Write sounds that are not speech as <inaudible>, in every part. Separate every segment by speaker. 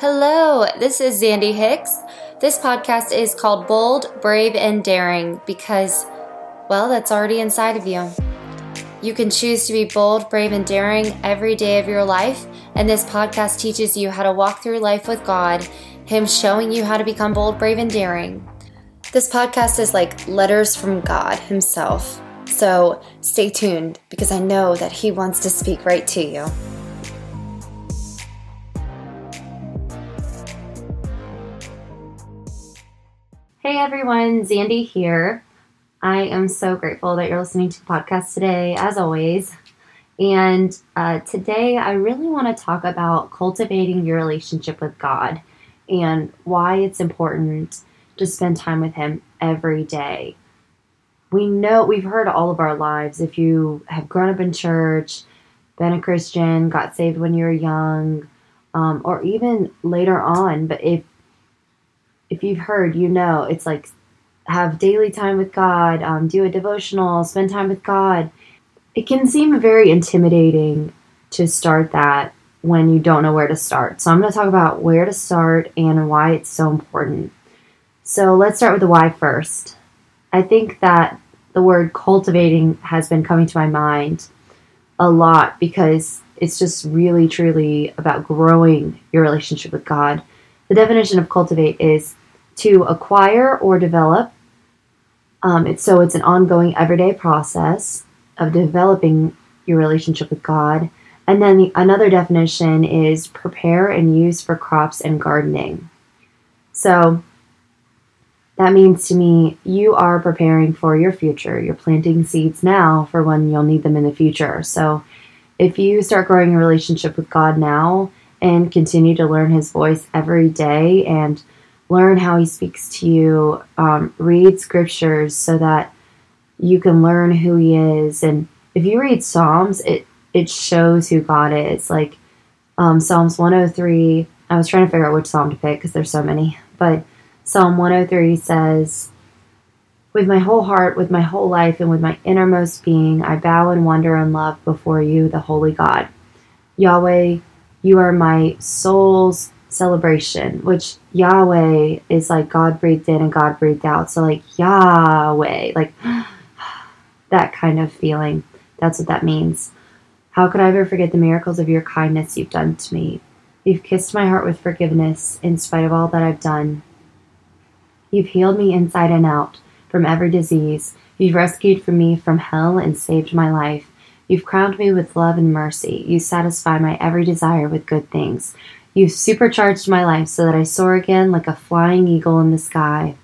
Speaker 1: Hello, this is Zandy Hicks. This podcast is called Bold, Brave, and Daring because, well, that's already inside of you. You can choose to be bold, brave, and daring every day of your life, and this podcast teaches you how to walk through life with God, Him showing you how to become bold, brave, and daring. This podcast is like letters from God Himself. So stay tuned because I know that He wants to speak right to you. Hey everyone, Zandy here. I am so grateful that you're listening to the podcast today, as always. And uh, today, I really want to talk about cultivating your relationship with God and why it's important to spend time with Him every day. We know we've heard all of our lives if you have grown up in church, been a Christian, got saved when you were young, um, or even later on, but if if you've heard, you know, it's like have daily time with God, um, do a devotional, spend time with God. It can seem very intimidating to start that when you don't know where to start. So I'm going to talk about where to start and why it's so important. So let's start with the why first. I think that the word cultivating has been coming to my mind a lot because it's just really truly about growing your relationship with God. The definition of cultivate is to acquire or develop. Um, it's, so it's an ongoing everyday process of developing your relationship with God. And then the, another definition is prepare and use for crops and gardening. So that means to me, you are preparing for your future. You're planting seeds now for when you'll need them in the future. So if you start growing a relationship with God now and continue to learn His voice every day and learn how he speaks to you, um, read scriptures so that you can learn who he is. And if you read Psalms, it it shows who God is. Like um, Psalms 103. I was trying to figure out which psalm to pick because there's so many, but Psalm 103 says, "With my whole heart, with my whole life, and with my innermost being, I bow in wonder and love before you, the holy God, Yahweh. You are my soul's celebration, which Yahweh is like God breathed in and God breathed out. So, like Yahweh, like <sighs> that kind of feeling. That's what that means. How could I ever forget the miracles of your kindness you've done to me? You've kissed my heart with forgiveness in spite of all that I've done. You've healed me inside and out from every disease. You've rescued me from hell and saved my life. You've crowned me with love and mercy. You satisfy my every desire with good things. You've supercharged my life so that I soar again like a flying eagle in the sky.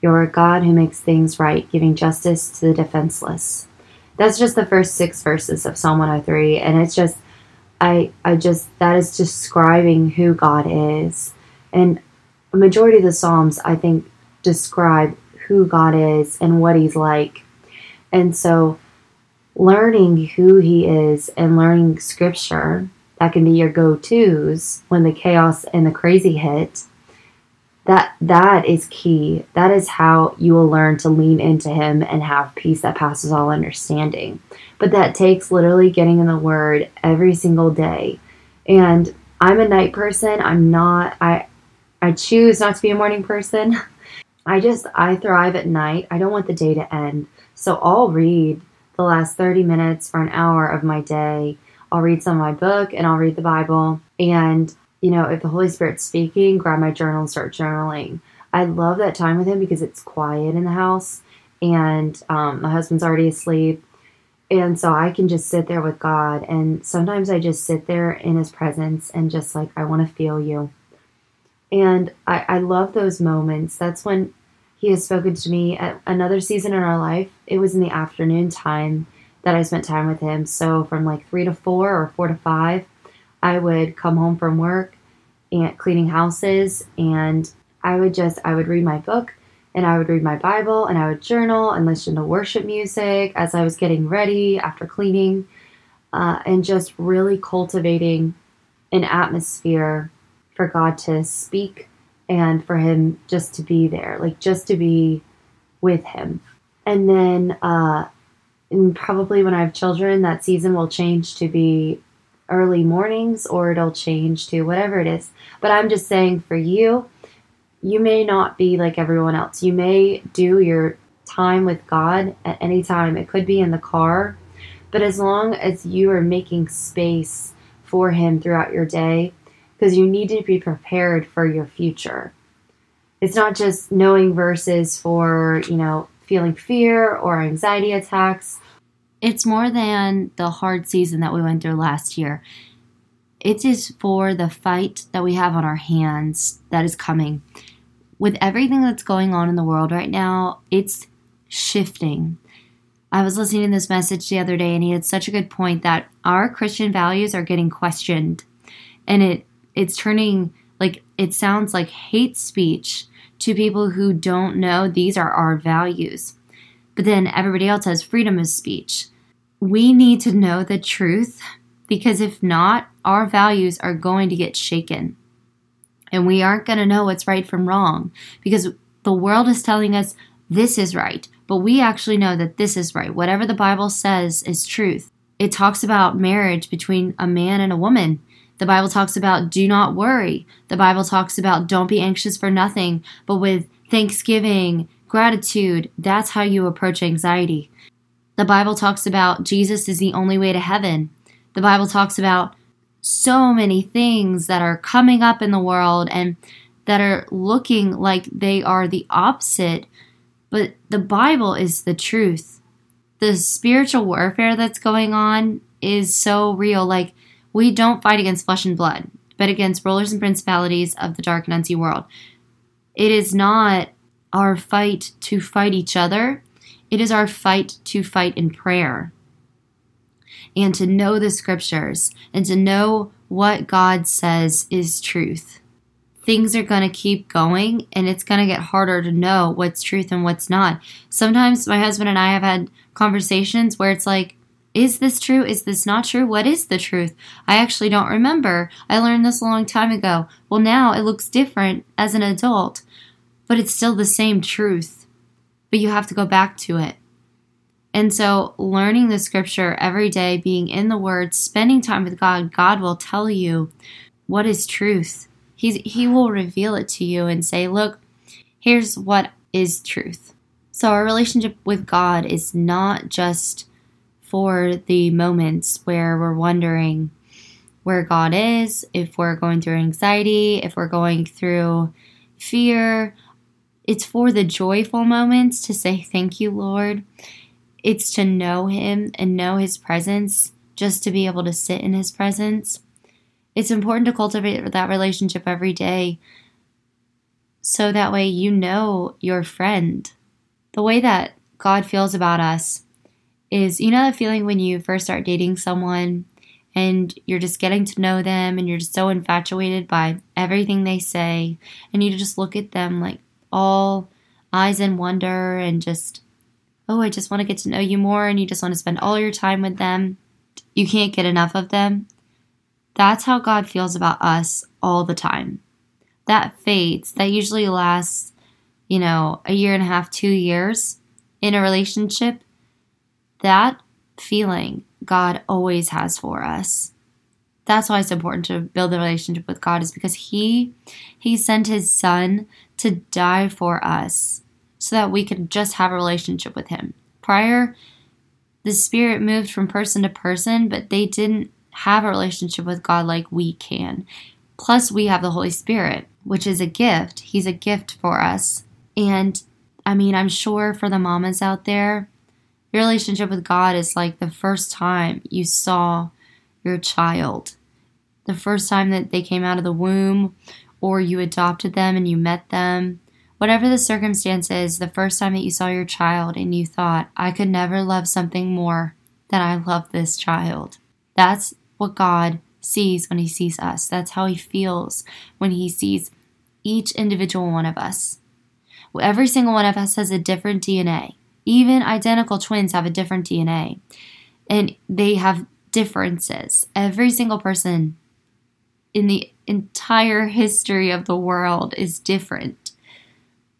Speaker 1: You're a God who makes things right, giving justice to the defenseless. That's just the first six verses of Psalm 103, and it's just, I, I just, that is describing who God is. And a majority of the Psalms, I think, describe who God is and what He's like. And so, learning who He is and learning Scripture that can be your go-tos when the chaos and the crazy hit that that is key. That is how you will learn to lean into him and have peace that passes all understanding. But that takes literally getting in the word every single day. And i'm a night person. I'm not i i choose not to be a morning person. <laughs> I just i thrive at night. I don't want the day to end. So i'll read the last 30 minutes or an hour of my day I'll read some of my book and I'll read the Bible. And, you know, if the Holy Spirit's speaking, grab my journal and start journaling. I love that time with him because it's quiet in the house and um, my husband's already asleep. And so I can just sit there with God. And sometimes I just sit there in his presence and just like, I want to feel you. And I, I love those moments. That's when he has spoken to me at another season in our life. It was in the afternoon time that I spent time with him. So from like three to four or four to five, I would come home from work and cleaning houses and I would just I would read my book and I would read my Bible and I would journal and listen to worship music as I was getting ready after cleaning uh, and just really cultivating an atmosphere for God to speak and for Him just to be there, like just to be with Him. And then uh, and probably when I have children, that season will change to be early mornings or it'll change to whatever it is. But I'm just saying for you, you may not be like everyone else. You may do your time with God at any time. It could be in the car, but as long as you are making space for Him throughout your day, because you need to be prepared for your future. It's not just knowing verses for, you know, feeling fear or anxiety attacks. It's more than the hard season that we went through last year. It is for the fight that we have on our hands that is coming. With everything that's going on in the world right now, it's shifting. I was listening to this message the other day and he had such a good point that our Christian values are getting questioned and it it's turning like it sounds like hate speech to people who don't know these are our values. But then everybody else has freedom of speech. We need to know the truth because if not, our values are going to get shaken. And we aren't going to know what's right from wrong because the world is telling us this is right, but we actually know that this is right. Whatever the Bible says is truth. It talks about marriage between a man and a woman. The Bible talks about do not worry. The Bible talks about don't be anxious for nothing, but with thanksgiving, gratitude, that's how you approach anxiety. The Bible talks about Jesus is the only way to heaven. The Bible talks about so many things that are coming up in the world and that are looking like they are the opposite, but the Bible is the truth. The spiritual warfare that's going on is so real. Like, we don't fight against flesh and blood, but against rulers and principalities of the dark and unseen world. It is not our fight to fight each other, it is our fight to fight in prayer and to know the scriptures and to know what God says is truth. Things are going to keep going and it's going to get harder to know what's truth and what's not. Sometimes my husband and I have had conversations where it's like, is this true? Is this not true? What is the truth? I actually don't remember. I learned this a long time ago. Well, now it looks different as an adult, but it's still the same truth. But you have to go back to it. And so, learning the scripture every day, being in the Word, spending time with God, God will tell you what is truth. He's, he will reveal it to you and say, Look, here's what is truth. So, our relationship with God is not just for the moments where we're wondering where God is, if we're going through anxiety, if we're going through fear. It's for the joyful moments to say, Thank you, Lord. It's to know Him and know His presence, just to be able to sit in His presence. It's important to cultivate that relationship every day so that way you know your friend. The way that God feels about us is you know the feeling when you first start dating someone and you're just getting to know them and you're just so infatuated by everything they say and you just look at them like all eyes in wonder and just oh i just want to get to know you more and you just want to spend all your time with them. You can't get enough of them. That's how god feels about us all the time. That fades. That usually lasts you know a year and a half two years in a relationship. That feeling God always has for us. That's why it's important to build a relationship with God is because he he sent his son to die for us so that we could just have a relationship with him. Prior the spirit moved from person to person, but they didn't have a relationship with God like we can. Plus we have the Holy Spirit, which is a gift. He's a gift for us. And I mean, I'm sure for the mamas out there, your relationship with God is like the first time you saw your child, the first time that they came out of the womb, or you adopted them and you met them. Whatever the circumstances, the first time that you saw your child and you thought, I could never love something more than I love this child. That's what God sees when He sees us. That's how He feels when He sees each individual one of us. Every single one of us has a different DNA. Even identical twins have a different DNA and they have differences. Every single person in the entire history of the world is different.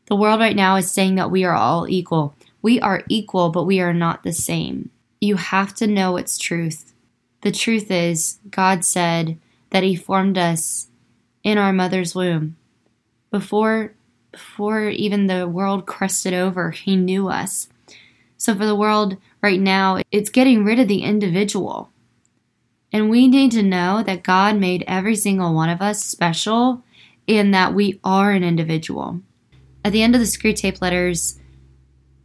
Speaker 1: The world right now is saying that we are all equal. We are equal, but we are not the same. You have to know its truth. The truth is, God said that He formed us in our mother's womb. Before, before even the world crusted over, He knew us. So for the world right now, it's getting rid of the individual. And we need to know that God made every single one of us special in that we are an individual. At the end of the Screwtape letters,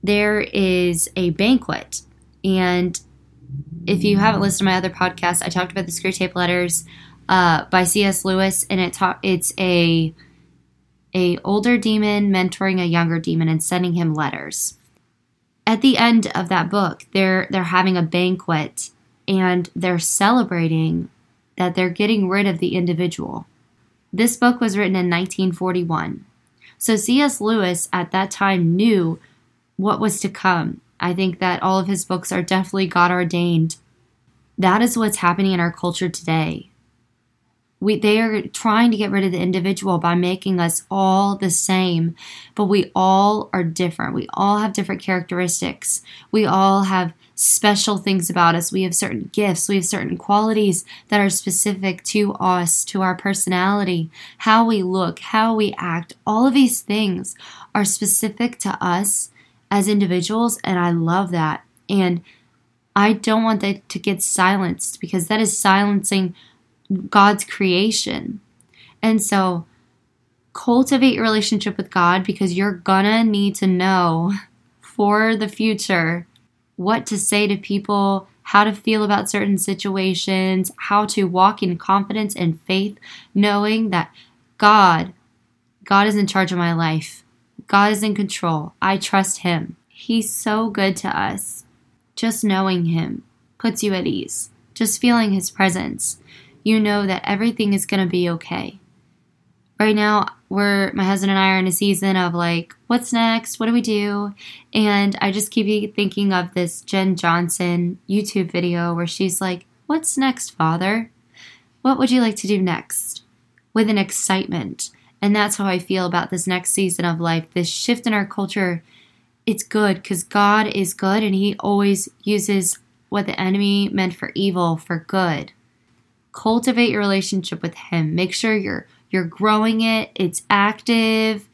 Speaker 1: there is a banquet. And if you haven't listened to my other podcast, I talked about the Screwtape letters uh, by C.S. Lewis, and it ta- it's a a older demon mentoring a younger demon and sending him letters. At the end of that book, they're they're having a banquet and they're celebrating that they're getting rid of the individual. This book was written in 1941. So C.S. Lewis at that time knew what was to come. I think that all of his books are definitely God ordained. That is what's happening in our culture today. We, they are trying to get rid of the individual by making us all the same, but we all are different. We all have different characteristics. We all have special things about us. We have certain gifts. We have certain qualities that are specific to us, to our personality, how we look, how we act. All of these things are specific to us as individuals, and I love that. And I don't want that to get silenced because that is silencing God's creation. And so cultivate your relationship with God because you're gonna need to know for the future what to say to people, how to feel about certain situations, how to walk in confidence and faith, knowing that God, God is in charge of my life. God is in control. I trust Him. He's so good to us. Just knowing Him puts you at ease. Just feeling His presence you know that everything is going to be okay. Right now, we're my husband and I are in a season of like, what's next? What do we do? And I just keep thinking of this Jenn Johnson YouTube video where she's like, What's next, Father? What would you like to do next? With an excitement. And that's how I feel about this next season of life, this shift in our culture. It's good because God is good and He always uses what the enemy meant for evil for good cultivate your relationship with him. Make sure you're you're growing it, it's active,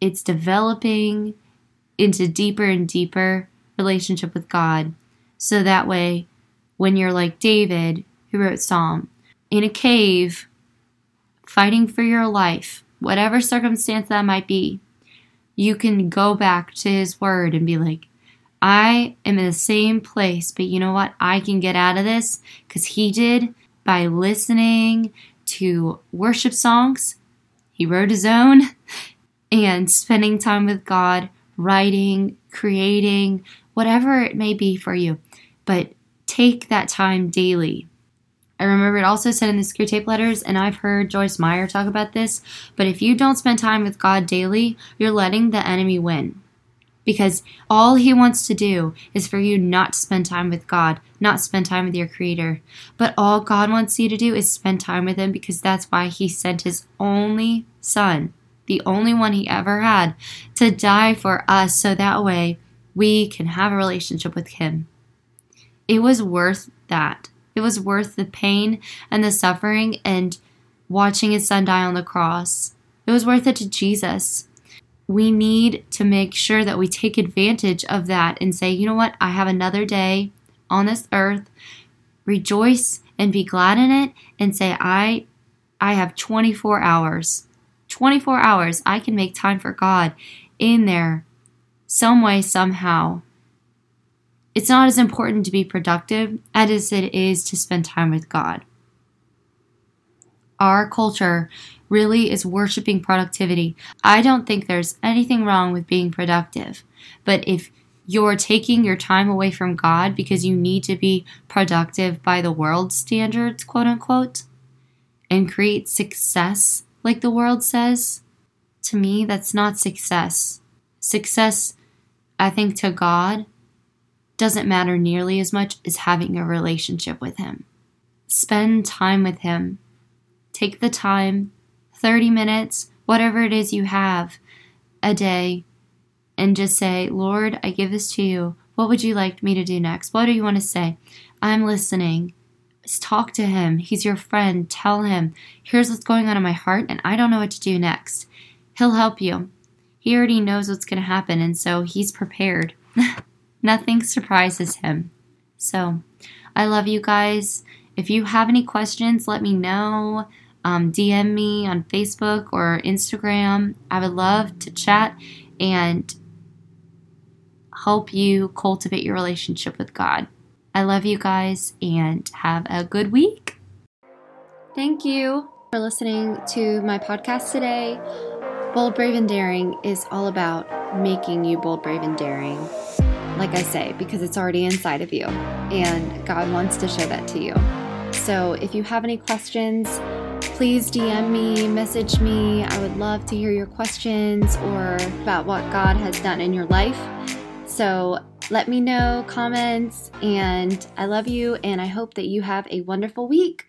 Speaker 1: it's developing into deeper and deeper relationship with God. So that way when you're like David, who wrote Psalm, in a cave fighting for your life, whatever circumstance that might be, you can go back to his word and be like, I am in the same place, but you know what? I can get out of this because he did, by listening to worship songs. He wrote his own <laughs> and spending time with God, writing, creating, whatever it may be for you. But take that time daily. I remember it also said in the Screwtape letters, and I've heard Joyce Meyer talk about this, but if you don't spend time with God daily, you're letting the enemy win because all he wants to do is for you not to spend time with God, not spend time with your Creator. But all God wants you to do is spend time with Him because that's why He sent His only Son, the only one He ever had, to die for us so that way we can have a relationship with Him. It was worth that. It was worth the pain and the suffering and watching His Son die on the cross. It was worth it to Jesus we need to make sure that we take advantage of that and say, you know what, I have another day on this earth. Rejoice and be glad in it and say, I I have 24 hours. 24 hours. I can make time for God in there some way, somehow. It's not as important to be productive as it is to spend time with God. Our culture really is worshiping productivity. I don't think there's anything wrong with being productive. But if you're taking your time away from God because you need to be productive by the world's standards, quote unquote, and create success like the world says, to me, that's not success. Success, I think, to God doesn't matter nearly as much as having a relationship with Him. Spend time with Him. Take the time 30 minutes, whatever it is you have a day, and just say, Lord, I give this to you. What would you like me to do next? What do you want to say? I'm listening. talk to him. He's your friend. Tell him, here's what's going on in my heart, and I don't know what to do next. He'll help you. He already knows what's going to happen, and so he's prepared. <laughs> Nothing surprises him. So, I love you guys. If you have any questions, let me know. Um, DM me on Facebook or Instagram. I would love to chat and help you cultivate your relationship with God. I love you guys and have a good week. Thank you for listening to my podcast today. Bold, Brave, and Daring is all about making you bold, brave, and daring. Like I say, because it's already inside of you, and God wants to show that to you. So if you have any questions, please DM me, message me. I would love to hear your questions or about what God has done in your life. So let me know, comments, and I love you, and I hope that you have a wonderful week.